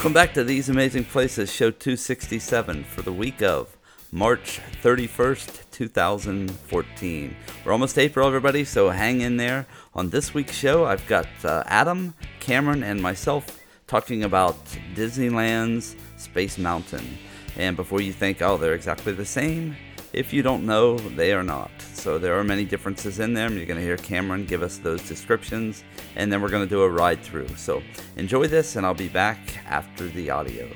Welcome back to These Amazing Places, show 267 for the week of March 31st, 2014. We're almost April, everybody, so hang in there. On this week's show, I've got uh, Adam, Cameron, and myself talking about Disneyland's Space Mountain. And before you think, oh, they're exactly the same, if you don't know, they are not. So there are many differences in them. You're going to hear Cameron give us those descriptions, and then we're going to do a ride through. So enjoy this, and I'll be back after the audio.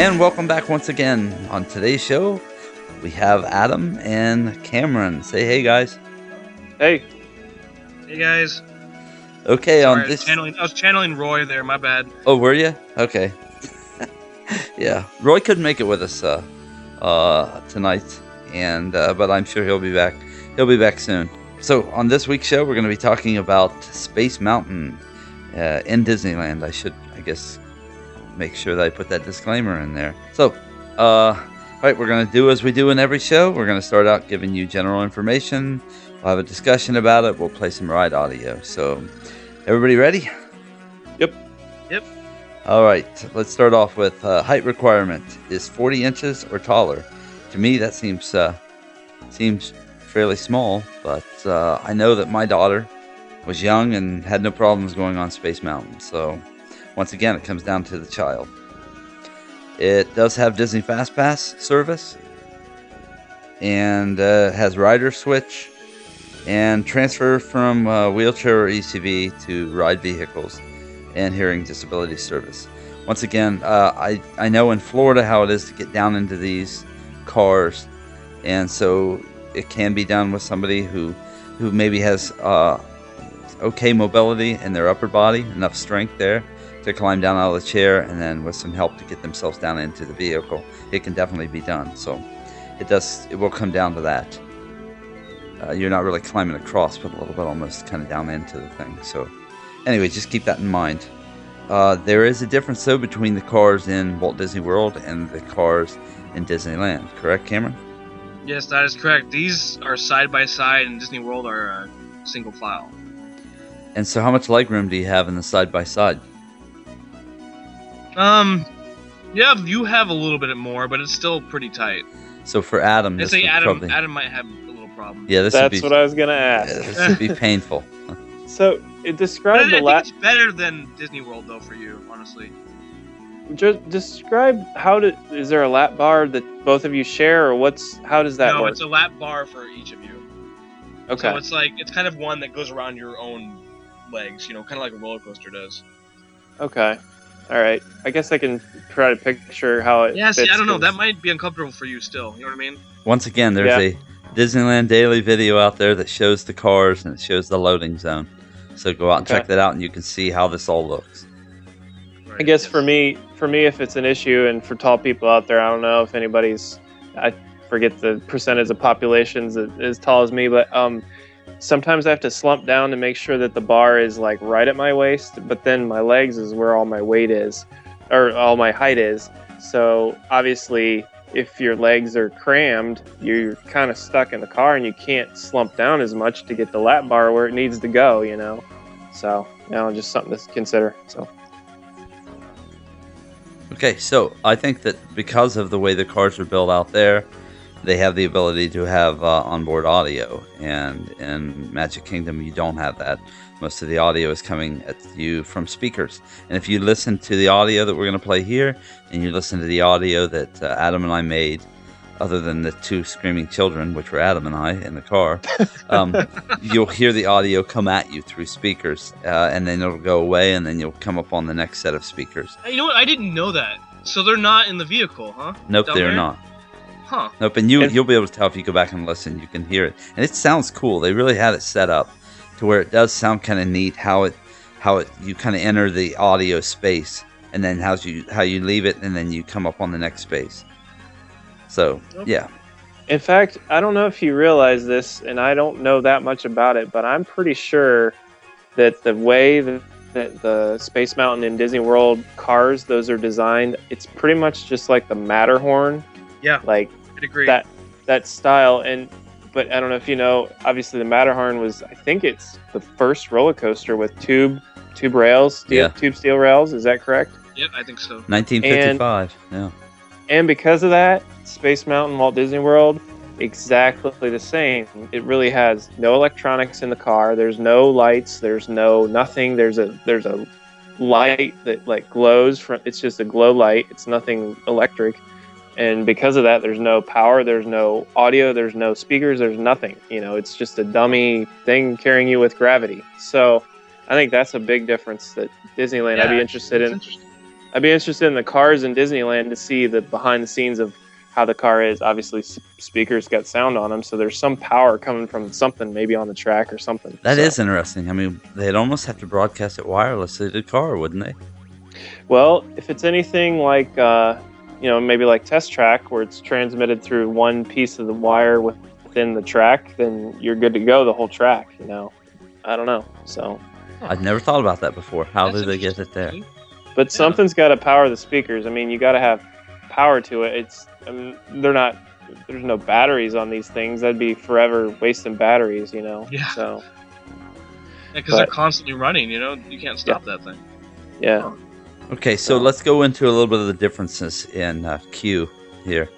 And welcome back once again. On today's show, we have Adam and Cameron. Say hey, guys. Hey. Hey guys. Okay, Sorry, on I, was this. channeling, I was channeling Roy there. My bad. Oh, were you? Okay. yeah, Roy couldn't make it with us uh, uh, tonight, and uh, but I'm sure he'll be back. He'll be back soon. So on this week's show, we're going to be talking about Space Mountain uh, in Disneyland. I should, I guess, make sure that I put that disclaimer in there. So, uh, all right, we're going to do as we do in every show. We're going to start out giving you general information. We'll have a discussion about it. We'll play some ride audio. So, everybody ready? Yep. Yep. All right, let's start off with uh, height requirement is 40 inches or taller. To me, that seems uh, seems fairly small, but uh, I know that my daughter was young and had no problems going on Space Mountain. So, once again, it comes down to the child. It does have Disney Fast Pass service and uh, has rider switch and transfer from uh, wheelchair or ECV to ride vehicles and hearing disability service. Once again, uh, I, I know in Florida how it is to get down into these cars, and so it can be done with somebody who, who maybe has uh, okay mobility in their upper body, enough strength there to climb down out of the chair, and then with some help to get themselves down into the vehicle. It can definitely be done. So it does. It will come down to that. Uh, you're not really climbing across, but a little bit almost kind of down into the thing. So anyway, just keep that in mind. Uh, there is a difference though between the cars in Walt Disney World and the cars in Disneyland. Correct, Cameron? Yes, that is correct. These are side by side, and Disney World are uh, single file. And so, how much legroom do you have in the side by side? Um, yeah, you have a little bit more, but it's still pretty tight. So for Adam, I this say would Adam. probably Adam might have a little problem. yeah, this would That's be what I was gonna yeah, ask. this would be painful. So it But described I, I the think lat. it's better than Disney World, though, for you, honestly. Just describe how to. Is there a lap bar that both of you share, or what's? How does that no, work? it's a lap bar for each of you. okay. So it's like it's kind of one that goes around your own legs, you know, kind of like a roller coaster does. okay. All right. I guess I can try to picture how it. Yeah, see, fits I don't know. That might be uncomfortable for you still. You know what I mean? Once again, there's Yeah. a Disneyland Daily video out there that shows the cars and it shows the loading zone. So go out and check that out, and you can see how this all looks. I guess for me, for me, if it's an issue, and for tall people out there, I don't know if anybody's, I forget the percentage of populations that as tall as me, but um, sometimes I have to slump down to make sure that the bar is like right at my waist, but then my legs is where all my weight is, or all my height is. So obviously, if your legs are crammed, you're kind of stuck in the car, and you can't slump down as much to get the lap bar where it needs to go, you know. So, you know, just something to consider. So. Okay, so I think that because of the way the cars are built out there, they have the ability to have uh, onboard audio, and in Magic Kingdom you don't have that. Most of the audio is coming at you from speakers, and if you listen to the audio that we're going to play here, and you listen to the audio that uh, Adam and I made, other than the two screaming children, which were Adam and I in the car, um, you'll hear the audio come at you through speakers, uh, and then it'll go away, and then you'll come up on the next set of speakers. You know what? I didn't know that. So they're not in the vehicle, huh? Nope, Down they're there? not. Huh. Nope, and you And- you'll be able to tell if you go back and listen. You can hear it, and it sounds cool. They really had it set up to where it does sound kind of neat. How it how it you kind of enter the audio space, and then how you how you leave it, and then you come up on the next space. So Nope. yeah, In fact, I don't know if you realize this, and I don't know that much about it, but I'm pretty sure that the way that, that the Space Mountain in Disney World cars, those are designed, it's pretty much just like the Matterhorn. Yeah. Like I'd agree. that that style and but I don't know if you know, obviously the Matterhorn was I think it's the first roller coaster with tube tube rails, steel, Yeah. tube steel rails, is that correct? Yep, I think so. 1955. yeah, And because of that, Space Mountain, Walt Disney World, exactly the same. It really has no electronics in the car. There's no lights. There's no nothing. There's a there's a light that like glows from. It's just a glow light. It's nothing electric. And because of that, there's no power. There's no audio. There's no speakers. There's nothing. You know, it's just a dummy thing carrying you with gravity. So, I think that's a big difference that Disneyland. I'd be interested in. I'd be interested in the cars in Disneyland to see the behind the scenes of how the car is. Obviously, speakers got sound on them, so there's some power coming from something, maybe on the track or something. that so. is interesting. I mean, they'd almost have to broadcast it wirelessly to the car, wouldn't they? Well, if it's anything like, uh, you know, maybe like Test Track, where it's transmitted through one piece of the wire within the track, then you're good to go the whole track. You know, I don't know. So, I've never thought about that before. How That's did they get it there? but Yeah. something's got to power the speakers. I mean, you got to have power to it. It's I mean, they're not. There's no batteries on these things. That'd be forever wasting batteries. You know. Yeah. So Yeah, because they're constantly running. You know, you can't stop that thing. yeah. Okay, so So- let's go into a little bit of the differences in uh, queue here.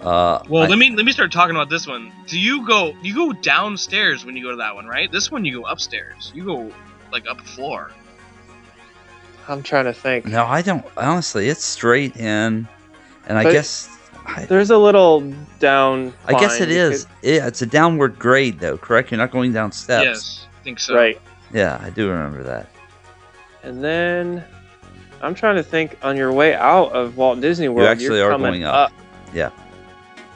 Uh, Well, I- let me let me start talking about this one. Do you go you go downstairs when you go to that one, right? This one you go upstairs. You go like up a floor. I'm trying to think. no, I don't. Honestly, it's straight in, and I But- guess I, There's a little down. I guess it is. it You is. Yeah, it's a downward grade though. Correct? You're not going down steps. Yes, I think so. right. Yeah, I do remember that. And then I'm trying to think on your way out of Walt Disney World, actually you're are coming going up. up. Yeah.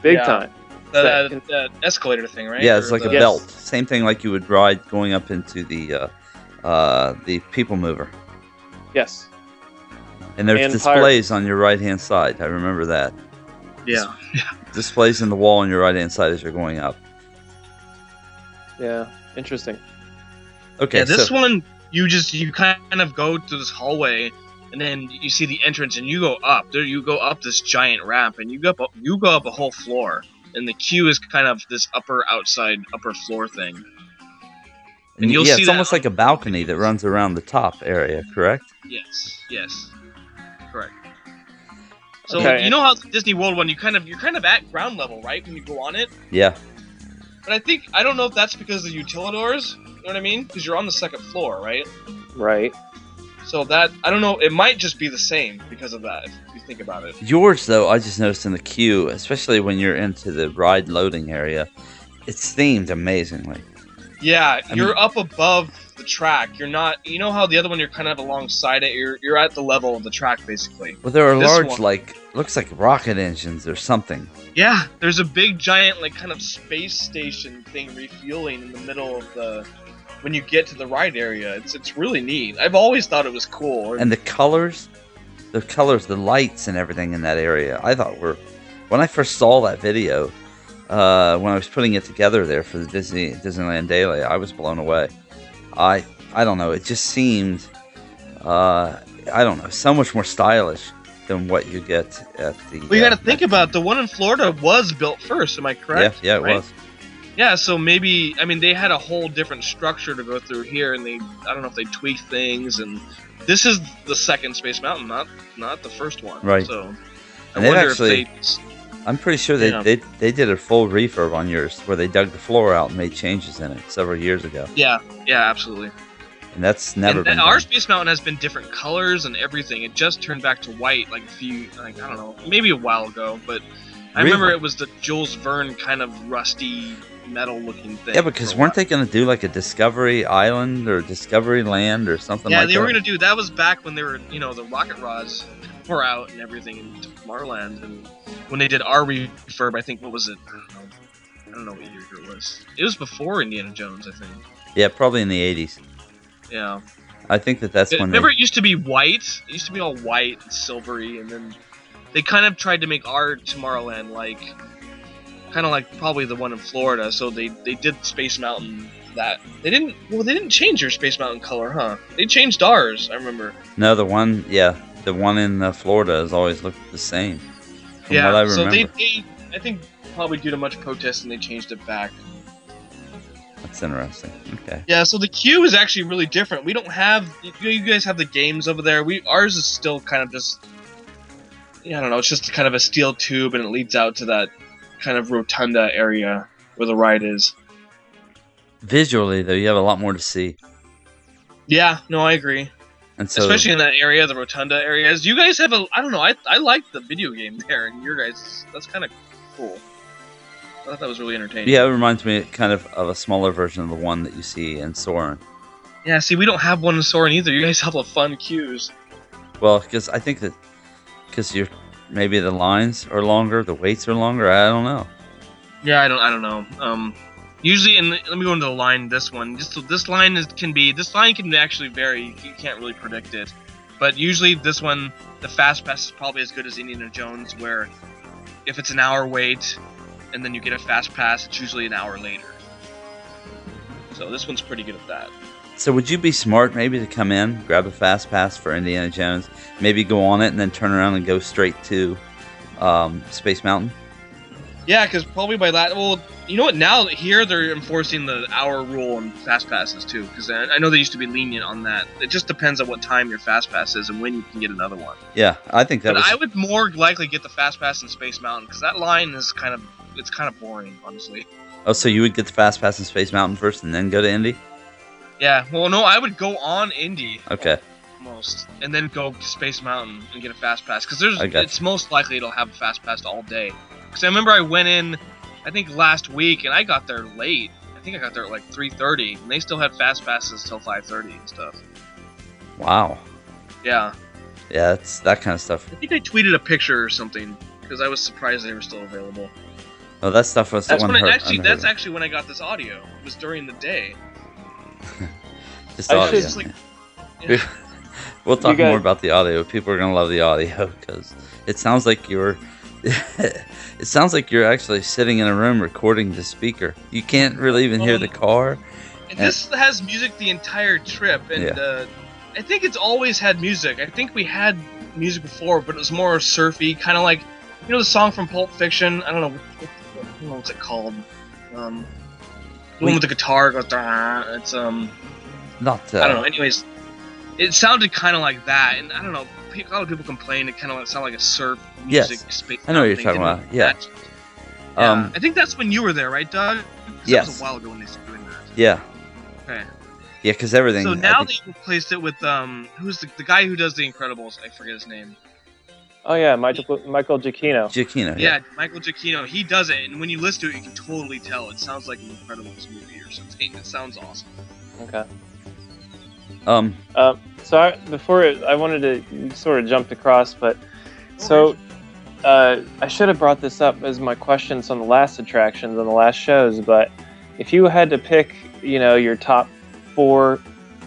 Big Yeah. time. The, That- the, the escalator thing, right? Yeah, it's Or like a the- Yes. belt. Same thing like you would ride going up into the uh, uh, the people mover. Yes. And there's And displays on your right hand side. I remember that. Yeah. Displays in the wall on your right hand side as you're going up. Yeah. Interesting. Okay, yeah, this so one you just you kind of go through this hallway and then you see the entrance and you go up. There you go up this giant ramp and you go up you go up a whole floor. And the queue is kind of this upper outside upper floor thing. and you'll yeah, see it's almost like a balcony that runs around the top area. Correct? Yes, yes, correct. So Okay. you know how Disney World one you kind of you're kind of at ground level right when you go on it, Yeah. but I think I don't know if that's because of the utilidors. You know what I mean? Because you're on the second floor, right? Right. So that I don't know. It might just be the same because of that. If you think about it. Yours though, I just noticed in the queue, especially when you're into the ride loading area, it's themed amazingly. Yeah, I you're mean- up above the track. You're not. You know how the other one you're kind of alongside it. You're you're at the level of the track basically. Well, there are This large, one- like looks like rocket engines or something. Yeah, there's a big giant like kind of space station thing refueling in the middle of the when you get to the ride area. It's it's really neat. I've always thought it was cool. And the colors, the colors, the lights, and everything in that area, I thought were. When I first saw that video, uh, when I was putting it together there for the Disney Disneyland Daily, I was blown away. I I don't know, it just seemed, uh, I don't know, so much more stylish than what you get at the. well, you uh, got to think about the one in Florida was built first. Am I correct? Yeah, yeah, it Right? was. Yeah, so maybe I mean they had a whole different structure to go through here, and they I don't know if they tweaked things, and this is the second Space Mountain, not not the first one. Right. So I And wonder actually- if they I'm pretty sure they, they they did a full refurb on yours where they dug the floor out and made changes in it several years ago, yeah yeah absolutely. and that's never and, our. Space Mountain has been different colors and everything. It just turned back to white like a few like I don't know maybe a while ago, but I remember Really? it was the Jules Verne kind of rusty metal looking thing. Yeah, because weren't they going to do like a Discovery Island or Discovery Land or something Yeah, like they that? were gonna do that. Was back when they were, you know, the rocket rods were out and everything in Tomorrowland, and when they did our refurb, I think what was it? I don't know. I don't know what year it was. It was before Indiana Jones, I think. Yeah, probably in the 80s. Yeah. I think that that's when Remember, they, it used to be white. It used to be all white and silvery, and then they kind of tried to make our Tomorrowland like kind of like probably the one in Florida. So they they did Space Mountain that they didn't well they didn't change your Space Mountain color, huh? They changed ours. I remember. No, the one, yeah, the one in uh, Florida has always looked the same. Yeah. what I remember. so they, they I think probably due to much protest and they changed it back. That's interesting. Okay. Yeah, so the queue is actually really different. We don't have you you guys have the games over there. We ours is still kind of just yeah, I don't know, it's just kind of a steel tube and it leads out to that kind of rotunda area where the ride is. Visually, though, you have a lot more to see, Yeah, no, I agree. and so Especially in that area, the rotunda areas. You guys have a I don't know, I I like the video game there and your guys that's kind of cool. I thought that was really entertaining. yeah, it reminds me kind of of a smaller version of the one that you see in Soarin'. Yeah, see, we don't have one in Soarin' either. You guys have a fun queues. Well, because I think that because you're maybe the lines are longer, the waits are longer. I don't know. Yeah, I don't. I don't know. Um, usually, in let me go into the line. This one, just this line is, can be. This line can actually vary. You can't really predict it. But usually, this one, the fast pass is probably as good as Indiana Jones, where if it's an hour wait, and then you get a fast pass, it's usually an hour later. So this one's pretty good at that. So would you be smart maybe to come in, grab a fast pass for Indiana Jones, maybe go on it, and then turn around and go straight to um, Space Mountain? Yeah, because probably by that, well, you know what? Now here they're enforcing the hour rule on fast passes too. Because I, I know they used to be lenient on that. It just depends on what time your fast pass is and when you can get another one. Yeah, I think that but was. I would more likely get the fast pass in Space Mountain because that line is kind of it's kind of boring, honestly. Oh, so you would get the fast pass in Space Mountain first, and then go to Indy? Yeah, well, no, I would go on Indy Okay. most, and then go Space Mountain and get a fast pass because there's I got it's most likely it'll have a fast pass all day. Because I remember I went in, I think last week, and I got there late. I think I got there at like 3:30, and they still had fast passes till 5:30 and stuff. Wow. Yeah, Yeah, that's that kind of stuff. I think I tweeted a picture or something because I was surprised they were still available. Oh, that stuff was That's when I, unheard- actually unheard that's actually when I got this audio. It was during the day. Just audio. should- yeah. We'll talk guys- more about the audio. People are gonna love the audio because it sounds like you're. it sounds like you're actually sitting in a room recording the speaker. You can't really even hear the car. And this has music the entire trip, and Yeah. uh, I think it's always had music. I think we had music before, but it was more surfy, kind of like you know the song from Pulp Fiction. I don't know, what, what, I don't know what's it called. Um, the one with the guitar goes. It's um, Not. Uh, I don't know. Anyways, it sounded kind of like that, and I don't know. A lot of people complain it kind of sounded like a surf Yes. music space. I know what you're talking about, yeah. Yeah, Um, I think that's when you were there, right, Doug? 'Cause That Yes. was a while ago when they started doing that. Yeah. Okay. Yeah, because everything. So now think- they replaced it with um, who's the, the guy who does the Incredibles? I forget his name. Oh yeah, Michael Michael Giacchino. Giacchino. Yeah, Michael Giacchino. He does it, and when you listen to it, you can totally tell it sounds like an Incredibles movie or something. It sounds awesome. Okay. Um. Uh, so I, before it, I wanted to sort of jumped across, but so uh, I should have brought this up as my questions on the last attractions on the last shows. But if you had to pick, you know, your top four,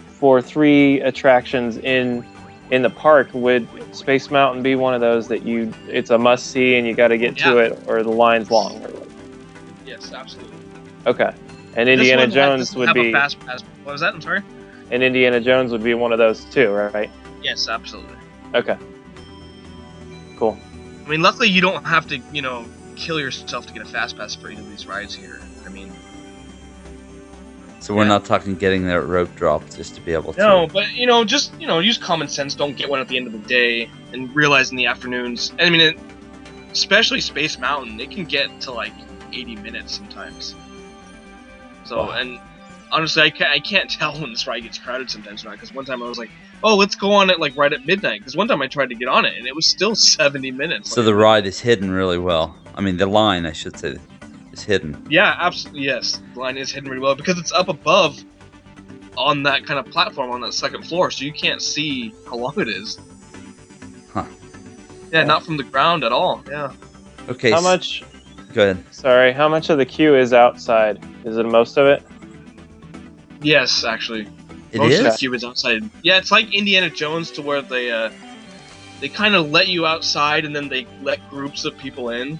four, three attractions in in the park, would Space Mountain be one of those that you it's a must see and you got to get to it, or the line's long? Yes, absolutely. Okay. And Indiana Jones would have be, a fast pass. What was that? I'm sorry. and Indiana Jones would be one of those too, right? Yes, absolutely. Okay. Cool. I mean, luckily you don't have to, you know, kill yourself to get a fast pass for any of these rides here. I mean, So we're not talking getting there at rope drop just to be able to. no, but you know, just you know, use common sense. Don't get one at the end of the day, and realize in the afternoons. I mean, it, especially Space Mountain, it can get to like 80 minutes sometimes. So, Wow. and honestly, I can't, I can't tell when this ride gets crowded sometimes or not. Because one time I was like, oh, let's go on it like right at midnight. Because one time I tried to get on it, and it was still 70 minutes. So Like, the ride is hidden really well. I mean, the line, I should say, is hidden. Yeah, absolutely. Yes, the line is hidden really well because it's up above on that kind of platform on that second floor, so you can't see how long it is. Huh. Yeah, not from the ground at all. Yeah. Okay. How s- much? Go ahead. Sorry, how much of the queue is outside? Is it most of it? Yes, actually. It Most is. of the queue is outside. Yeah, it's like Indiana Jones to where they uh they kind of let you outside and then they let groups of people in.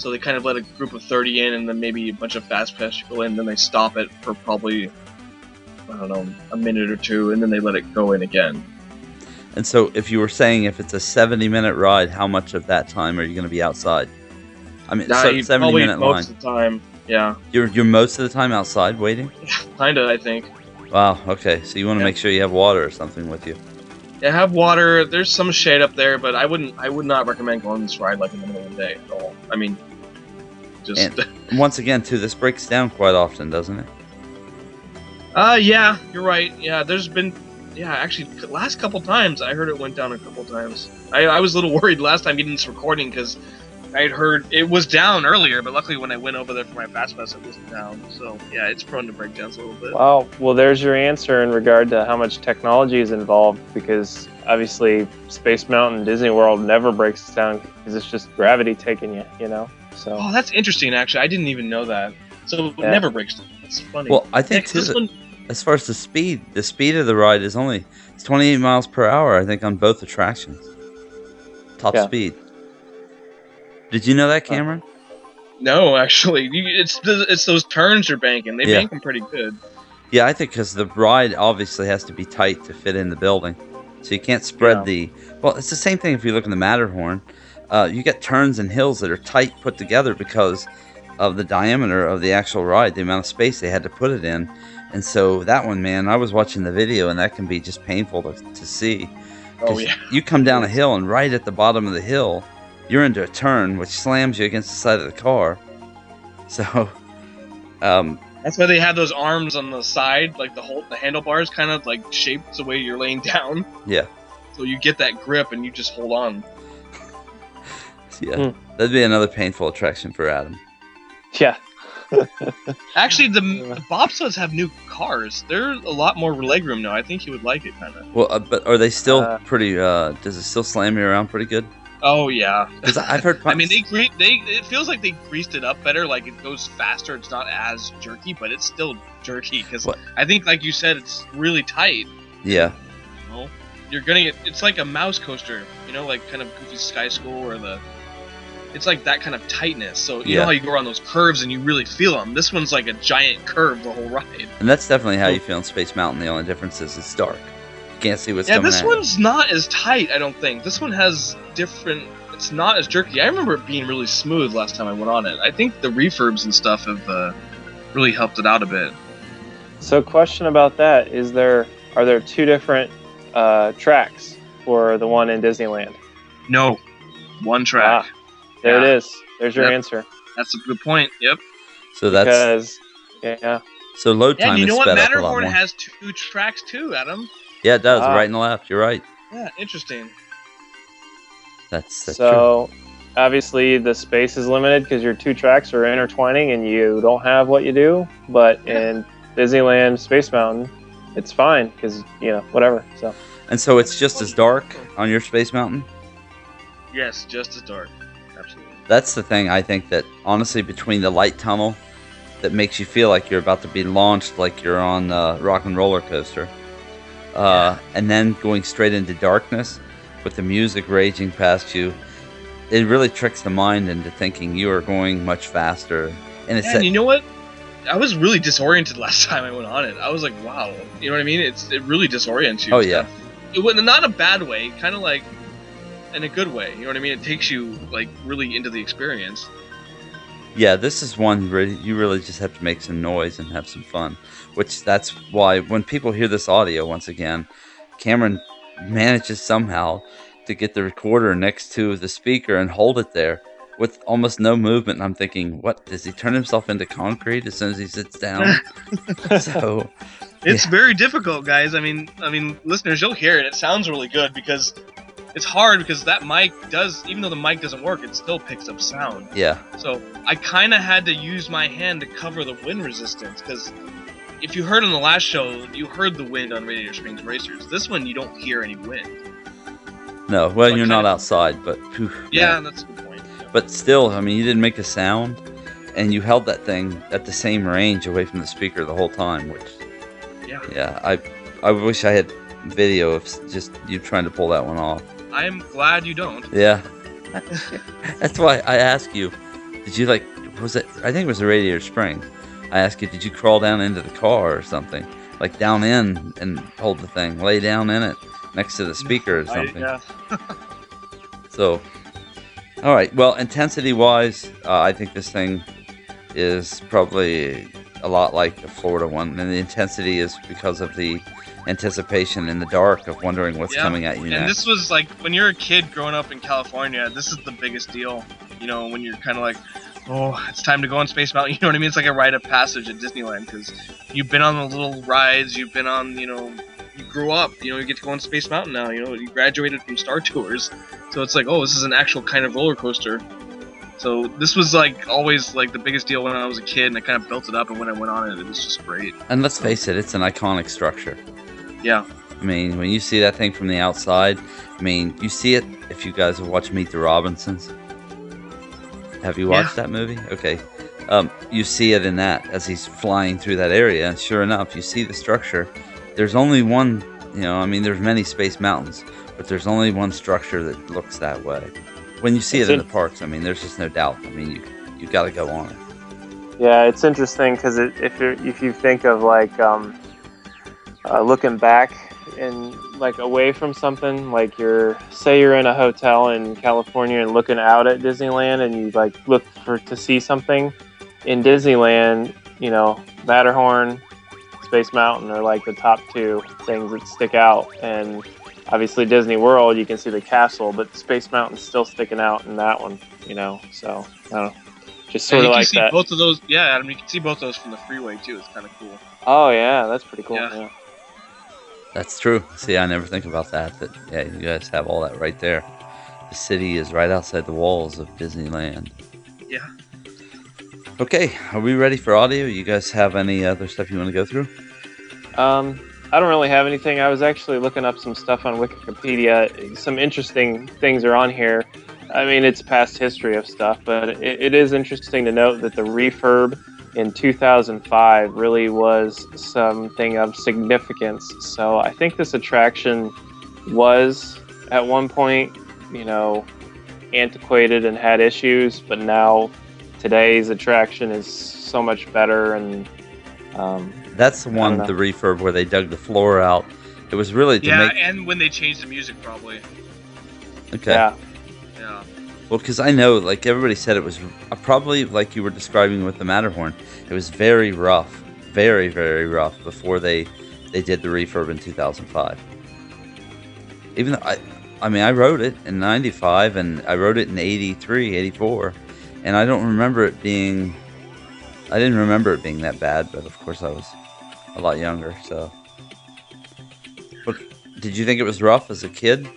So they kind of let a group of 30 in and then maybe a bunch of fast pass people in, then they stop it for probably, I don't know, a minute or two, and then they let it go in again. And so, if you were saying if it's a 70 minute ride, how much of that time are you going to be outside? I mean, Nah, so 70 probably minute most line. of the time. Yeah, You're, you're most of the time outside waiting? kinda, I think. Wow, okay. So, you want to Yeah. make sure you have water or something with you. Yeah, have water. There's some shade up there, but I wouldn't. I would not recommend going this ride like in the middle of the day at all. I mean, just. And- And once again, too, this breaks down quite often, doesn't it? Uh, yeah, you're right. Yeah, there's been, yeah, actually, last couple times I heard it went down a couple times. I, I was a little worried last time getting this recording because I had heard it was down earlier, but luckily when I went over there for my fast pass, it wasn't down. So yeah, it's prone to breakdowns a little bit. Wow. Well, there's your answer in regard to how much technology is involved because obviously Space Mountain Disney World never breaks down because it's just gravity taking you, you know? So, Oh, that's interesting. Actually, I didn't even know that. So it Yeah. never breaks down. It's funny. Well, I think think, 'cause too, this one, as far as the speed, the speed of the ride is only it's 28 miles per hour, I think, on both attractions. Top Yeah. speed. Did you know that, uh, Cameron? no, actually, you, it's it's those turns you're banking. They Yeah. bank them pretty good. Yeah, I think because the ride obviously has to be tight to fit in the building, so you can't spread Yeah. the. Well, it's the same thing if you look in the Matterhorn. Uh, you get turns and hills that are tight put together because of the diameter of the actual ride, the amount of space they had to put it in, and so that one, man, I was watching the video and that can be just painful to, to see. Oh yeah. You come down a hill and right at the bottom of the hill, you're into a turn which slams you against the side of the car. So, um, That's why they have those arms on the side, like the whole the handlebars, kind of like shaped the way you're laying down. Yeah. So you get that grip and you just hold on. Yeah, Hmm. that'd be another painful attraction for Adam. yeah. Actually, the, the bobsleds have new cars. They're a lot more legroom now. I think you would like it, kind of. Well, uh, but are they still Uh, pretty? Uh, does it still slam you around pretty good? Oh yeah. Because I've heard. I mean, they gre- they it feels like they greased it up better. Like it goes faster. It's not as jerky, but it's still jerky. Because I think, like you said, it's really tight. yeah, You know? You're gonna get. It's like a mouse coaster. You know, like kind of Goofy Sky School or the. It's like that kind of tightness. So you Yeah. know how you go around those curves and you really feel them. This one's like a giant curve the whole ride. and that's definitely how you feel in Space Mountain. The only difference is it's dark. You can't see what's yeah, coming this at one's not as tight. I don't think this one has different. It's not as jerky. I remember it being really smooth last time I went on it. I think the refurbs and stuff have uh, really helped it out a bit. So, question about that: Is there are there two different uh, tracks for the one in Disneyland? No, one track. Ah, there Yeah. it is. There's your Yep. answer. That's a good point. Yep. So that's because yeah, so load Yeah, time and you is know what? sped up a lot Matterhorn has two tracks too, Adam. yeah, it does. Ah. Right and left. You're right. Yeah, interesting. That's that's true. so obviously the space is limited because your two tracks are intertwining and you don't have what you do. But in Disneyland Space Mountain, it's fine because you know whatever. So And so it's just as dark on your Space Mountain. Yes, just as dark. That's the thing I think that honestly between the light tunnel that makes you feel like you're about to be launched like you're on uh, rock and roller coaster, uh, and then going straight into darkness with the music raging past you, it really tricks the mind into thinking you are going much faster. And it's Yeah, that, and you know what? I was really disoriented last time I went on it. I was like, wow. You know what I mean? It's it really disorients you. Oh, yeah. It was not a bad way, kind of like in a good way. You know what I mean? It takes you like really into the experience. yeah, this is one where you really just have to make some noise and have some fun. Which that's why when people hear this audio once again, Cameron manages somehow to get the recorder next to the speaker and hold it there with almost no movement. And I'm thinking, what does he turn himself into concrete as soon as he sits down? so It's very difficult, guys. I mean, I mean, listeners, you'll hear it. It sounds really good because it's hard because that mic does, even though the mic doesn't work, it still picks up sound. yeah, So I kind of had to use my hand to cover the wind resistance because if you heard on the last show, you heard the wind on Radiator Springs Racers. This one, you don't hear any wind. no, well you're not kinda- outside, but phew, Yeah, man. that's a good point. but still, I mean, you didn't make a sound, and you held that thing at the same range away from the speaker the whole time, which Yeah. yeah, I I wish I had video of just you trying to pull that one off. I am glad you don't. Yeah. That's why I ask you, did you like, was it, I think it was a Radiator Springs. I asked you, did you crawl down into the car or something? Like down in and hold the thing, lay down in it next to the speaker or I, something. yeah. So, all right. Well, intensity wise, uh, I think this thing is probably a lot like the Florida one, and the intensity is because of the anticipation in the dark of wondering what's Yeah, coming at you And next. this was like when you're a kid growing up in California. This is the biggest deal. You know, when you're kind of like, oh, it's time to go on Space Mountain. You know what I mean? It's like a rite of passage at Disneyland because you've been on the little rides. You've been on, you know, you grew up. You know, you get to go on Space Mountain now. You know, you graduated from Star Tours, so it's like, oh, this is an actual kind of roller coaster. So this was like always like the biggest deal when I was a kid, and I kind of built it up. And when I went on it, it was just great. and let's face it, it's an iconic structure. Yeah, I mean, when you see that thing from the outside, I mean, you see it if you guys have watched Meet the Robinsons. Have you Yeah. watched that movie? Okay. Um, you see it in that as he's flying through that area, and sure enough, you see the structure. There's only one, you know, I mean, there's many space mountains, but there's only one structure that looks that way. When you see It's it in in- the parks, I mean, there's just no doubt. I mean, you you got to go on it. Yeah, it's interesting because it, if you if you think of like um, uh, looking back and like away from something, like you're say you're in a hotel in California and looking out at Disneyland, and you like look for to see something in Disneyland. You know, Matterhorn, Space Mountain are like the top two things that stick out, and obviously Disney World, you can see the castle, but Space Mountain's still sticking out in that one. You know, so I don't know. Just sort you of can like see that. both of those. Yeah, Adam, you can see both of those from the freeway too. It's kind of cool. Oh yeah, that's pretty cool. Yeah. Yeah. That's true. See, I never think about that. That yeah, you guys have all that right there. The city is right outside the walls of Disneyland. Yeah. Okay, are we ready for audio? You guys have any other stuff you want to go through? Um, I don't really have anything. I was actually looking up some stuff on Wikipedia. Some interesting things are on here. I mean, it's past history of stuff, but it, it is interesting to note that the refurb in 2005 really was something of significance. So I think this attraction was at one point, you know, antiquated and had issues, but now today's attraction is so much better and um, That's the one, the refurb where they dug the floor out. It was really to Yeah, make and when they changed the music, probably. okay. yeah. Well, because I know, like everybody said, it was uh, probably like you were describing with the Matterhorn. It was very rough, very very rough before they they did the refurb in 2005. Even though I, I mean, I wrote it in '95 and I wrote it in '83, '84, and I don't remember it being. I didn't remember it being that bad, but of course I was a lot younger. So, but did you think it was rough as a kid,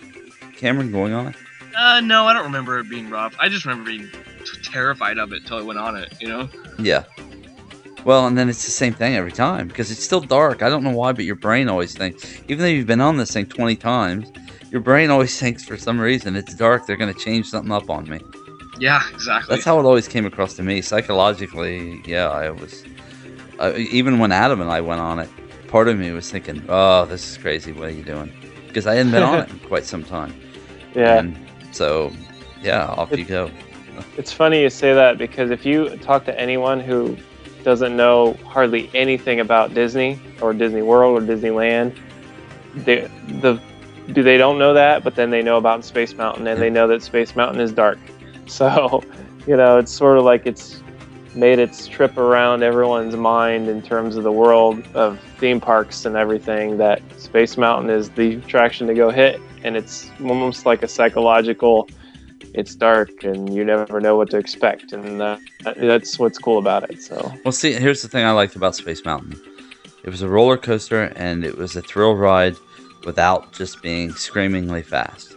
Cameron, going on it? Uh, no, I don't remember it being rough. I just remember being t- terrified of it until I went on it. You know. Yeah. Well, and then it's the same thing every time because it's still dark. I don't know why, but your brain always thinks, even though you've been on this thing 20 times, your brain always thinks for some reason it's dark, they're going to change something up on me. Yeah, exactly. That's how it always came across to me. Psychologically, yeah, I was. Uh, even when Adam and I went on it, part of me was thinking, oh, this is crazy. What are you doing? Because I hadn't been on it in quite some time. Yeah. And so, yeah, off you go. It's funny you say that because if you talk to anyone who doesn't know hardly anything about Disney or Disney World or Disneyland, they the do they don't know that, but then they know about Space Mountain and they mm-hmm. know that Space Mountain is dark. So, you know, it's sort of like it's made its trip around everyone's mind in terms of the world of theme parks and everything that Space Mountain is the attraction to go hit and it's almost like a psychological it's dark and you never know what to expect and that's what's cool about it so Well, see, here's the thing I liked about Space Mountain. It was a roller coaster and it was a thrill ride without just being screamingly fast.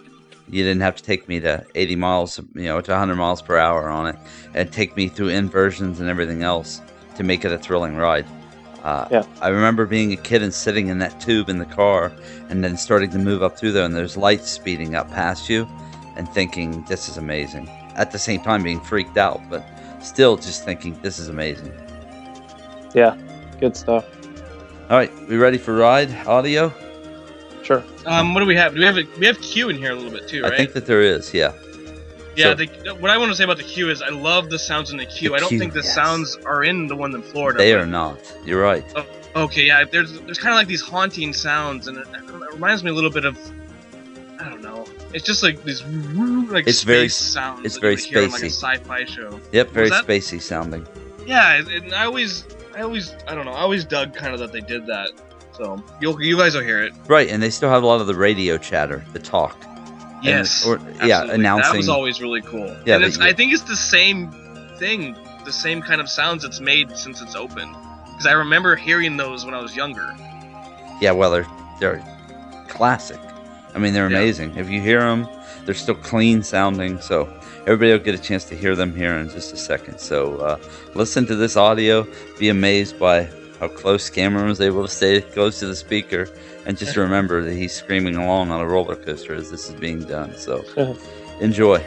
You didn't have to take me to 80 miles, you know, to 100 miles per hour on it and take me through inversions and everything else to make it a thrilling ride. Uh, Yeah. I remember being a kid and sitting in that tube in the car and then starting to move up through there and there's lights speeding up past you and thinking, this is amazing. At the same time, being freaked out, but still just thinking, this is amazing. yeah good stuff All right, we ready for ride audio? Sure. Um, what do we have? Do we have a, we have queue in here a little bit too, right? I think that there is, yeah. Yeah. so- the, what I want to say about the queue is I love the sounds in the queue. The I don't queue, think the yes. sounds are in the one in Florida. They are not. You're right. Oh, okay, yeah. There's there's kind of like these haunting sounds, and it, it reminds me a little bit of I don't know. It's just like these like It's space very- sounds. it's very would like a spacey. sci-fi show. Yep, very spacey sounding. Yeah, and I always I always I don't know. I always dug kind of that they did that. So you you guys will hear it. Right, and they still have a lot of the radio chatter, the talk. And- Yes. or absolutely. yeah, That was always really cool. Yeah, and it's, you- I think it's the same thing, the same kind of sounds it's made since it's open. Because I remember hearing those when I was younger. yeah, well, they're they're classic. I mean, they're Yeah. amazing. If you hear them, they're still clean sounding. So everybody will get a chance to hear them here in just a second. So uh, listen to this audio. Be amazed by how close Cameron was able to stay close to the speaker, and just remember that he's screaming along on a roller coaster as this is being done. So enjoy.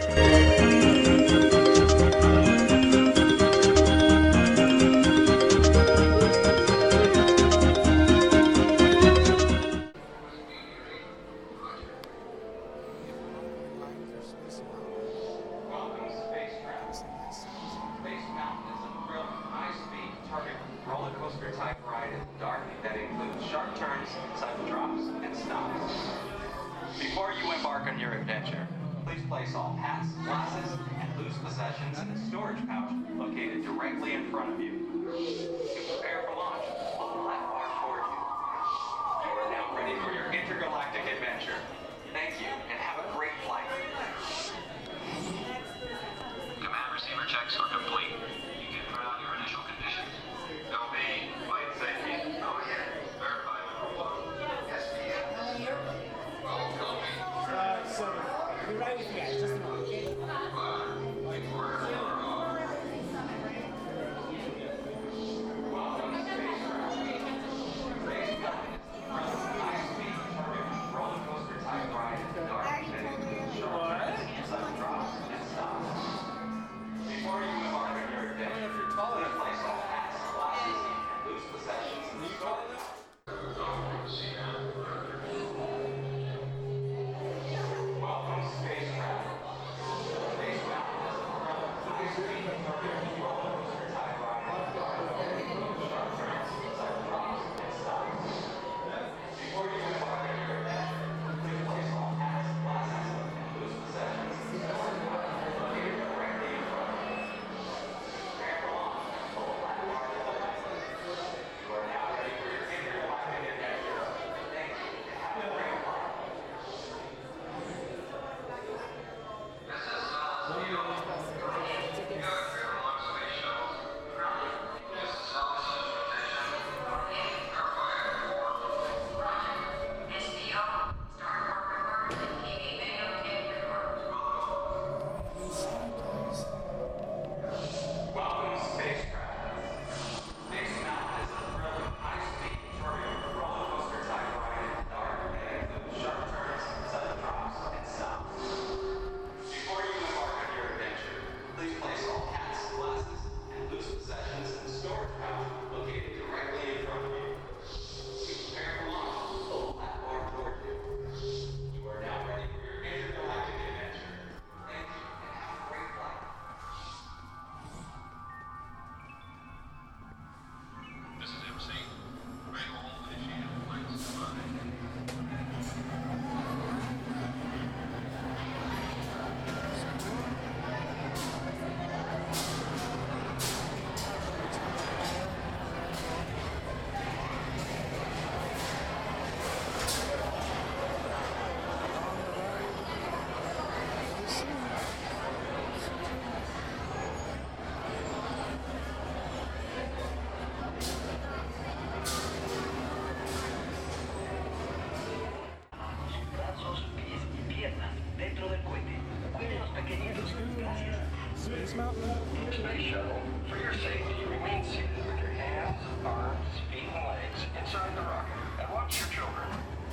Space Mountain. Space shuttle, for your safety, remain seated with your hands, arms, feet, and legs inside the rocket. And watch your children.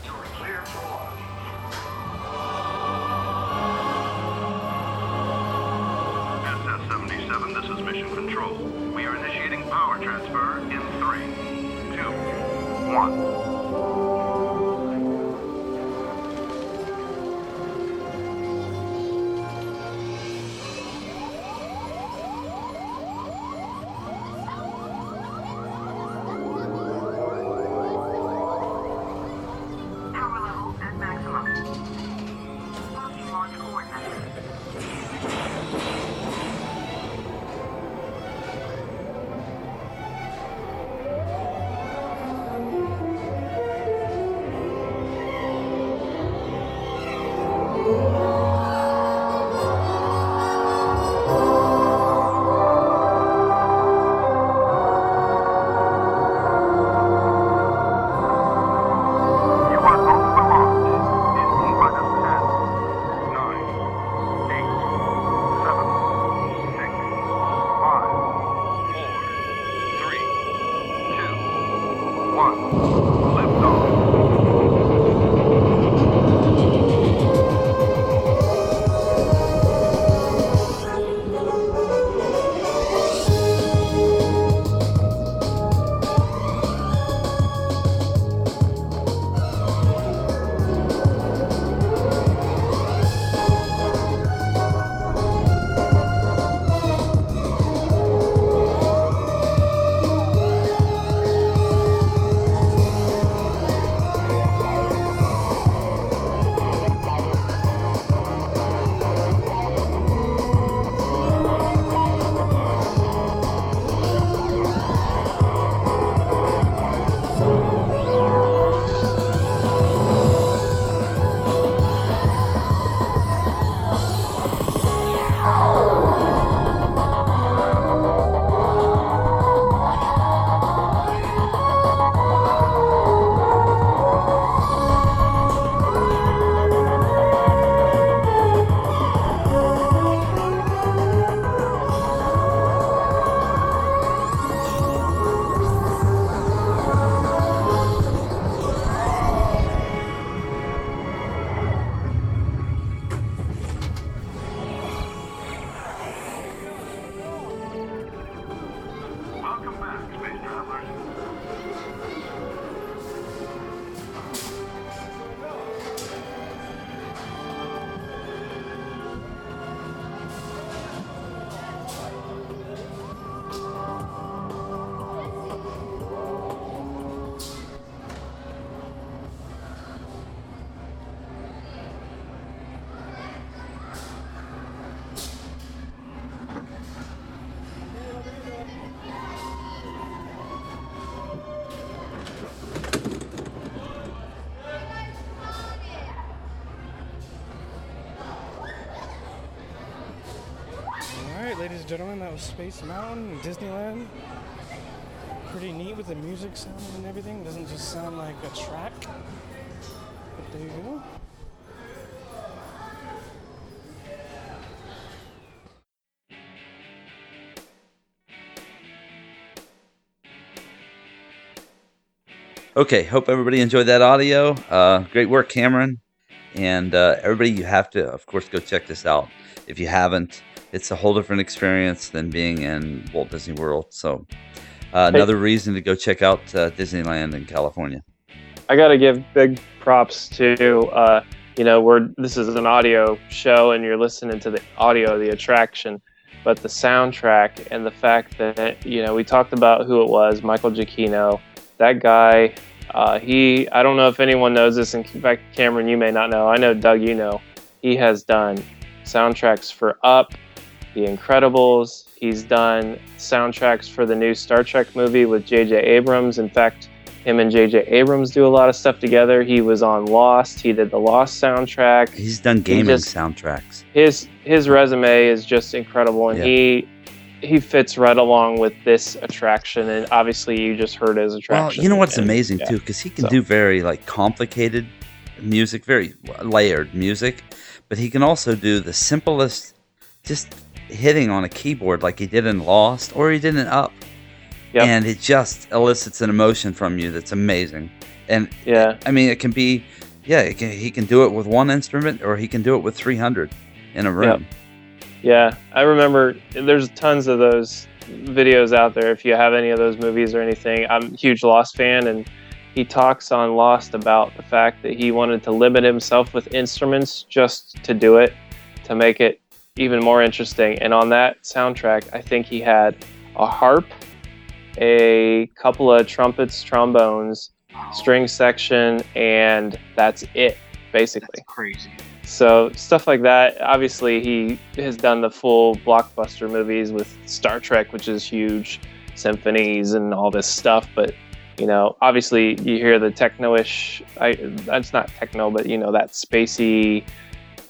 You're clear for launch. SS-77, this is Mission Control. We are initiating power transfer in three, two, one. And gentlemen, that was Space Mountain in Disneyland. Pretty neat with the music sounding and everything. Doesn't just sound like a track. But there you go. Okay, hope everybody enjoyed that audio. Uh, great work, Cameron. And uh, everybody, you have to, of course, go check this out. If you haven't, it's a whole different experience than being in Walt Disney World. So, uh, another reason to go check out uh, Disneyland in California. I got to give big props to, uh, you know, we're this is an audio show and you're listening to the audio of the attraction, but the soundtrack and the fact that you know we talked about who it was, Michael Giacchino, that guy. Uh, he, I don't know if anyone knows this. In fact, Cameron, you may not know. I know Doug, you know. He has done soundtracks for Up, The Incredibles. He's done soundtracks for the new Star Trek movie with J.J. Abrams. In fact, him and J.J. Abrams do a lot of stuff together. He was on Lost. He did the Lost soundtrack. He's done gaming just- soundtracks. His his resume is just incredible, and Yeah. he he fits right along with this attraction. And obviously, you just heard his attraction. Well, you know what's and- amazing yeah. too, because he can So- do very like complicated music, very layered music, but he can also do the simplest, just hitting on a keyboard like he did in Lost or he did in Up, Yep. and it just elicits an emotion from you that's amazing. And Yeah. I mean, it can be, yeah, it can, he can do it with one instrument or he can do it with three hundred in a room. Yeah, I remember there's tons of those videos out there. If you have any of those movies or anything, I'm a huge Lost fan, and he talks on Lost about the fact that he wanted to limit himself with instruments just to do it, to make it even more interesting. And on that soundtrack, I think he had a harp, a couple of trumpets, trombones, string section, and that's it, basically. That's crazy. So stuff like that. Obviously, he has done the full blockbuster movies with Star Trek, which is huge, symphonies and all this stuff. But you know, obviously, you hear the techno-ish. I that's not techno, but you know that spacey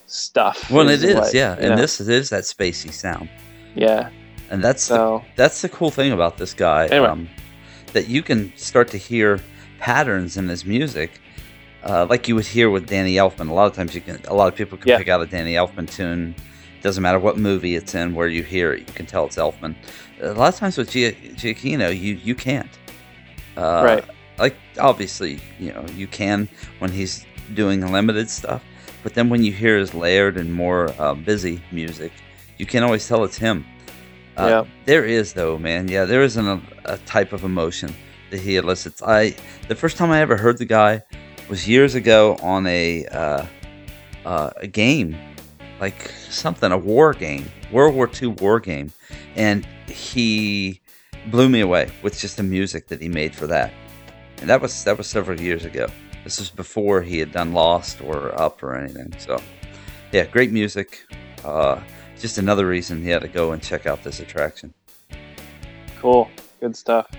stuff. Well, it is, what- yeah. you know, And this is that spacey sound, yeah. and that's the, So that's the cool thing about this guy. Anyway. Um, that you can start to hear patterns in his music, uh, like you would hear with Danny Elfman. A lot of times, you can. A lot of people can Yeah. pick out a Danny Elfman tune. Doesn't matter what movie it's in, where you hear it, you can tell it's Elfman. A lot of times with Gia- Giacchino, you you can't. Uh, Right. Like obviously, you know, you can when he's doing limited stuff, but then when you hear his layered and more uh, busy music, you can't always tell it's him. Uh, Yeah. There is though, man. Yeah, there is an, a, a type of emotion that he elicits. I the first time I ever heard the guy was years ago on a uh, uh, a game, like something, a war game, World War II war game, and he blew me away with just the music that he made for that. And that was that was several years ago. This was before he had done Lost or Up or anything. So, yeah, great music. Uh, just another reason he had to go and check out this attraction. Cool. Good stuff.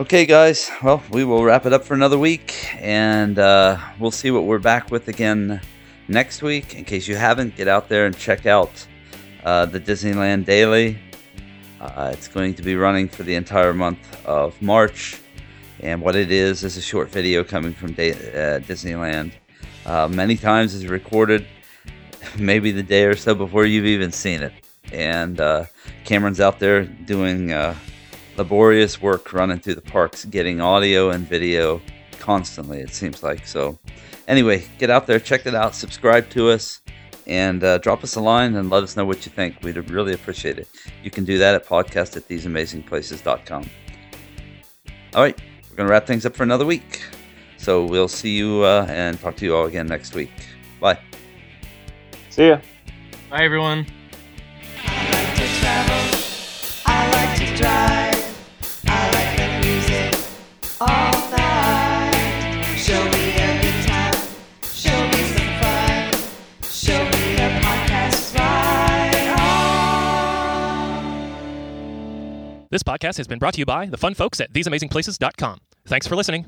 Okay, guys. Well, we will wrap it up for another week, and uh, we'll see what we're back with again next week. In case you haven't, get out there and check out uh, the Disneyland Daily. Uh, it's going to be running for the entire month of March, and what it is is a short video coming from da- uh, Disneyland. Uh, many times it's recorded, maybe the day or so before you've even seen it, and uh, Cameron's out there doing. Uh, laborious work running through the parks, getting audio and video constantly, it seems like. So, anyway, get out there, check it out, subscribe to us, and uh, drop us a line and let us know what you think. We'd really appreciate it. You can do that at podcast at theseamazingplaces.com. All right, we're going to wrap things up for another week. So, we'll see you uh, and talk to you all again next week. Bye. See ya. Bye, everyone. This podcast has been brought to you by the fun folks at theseamazingplaces.com. Thanks for listening.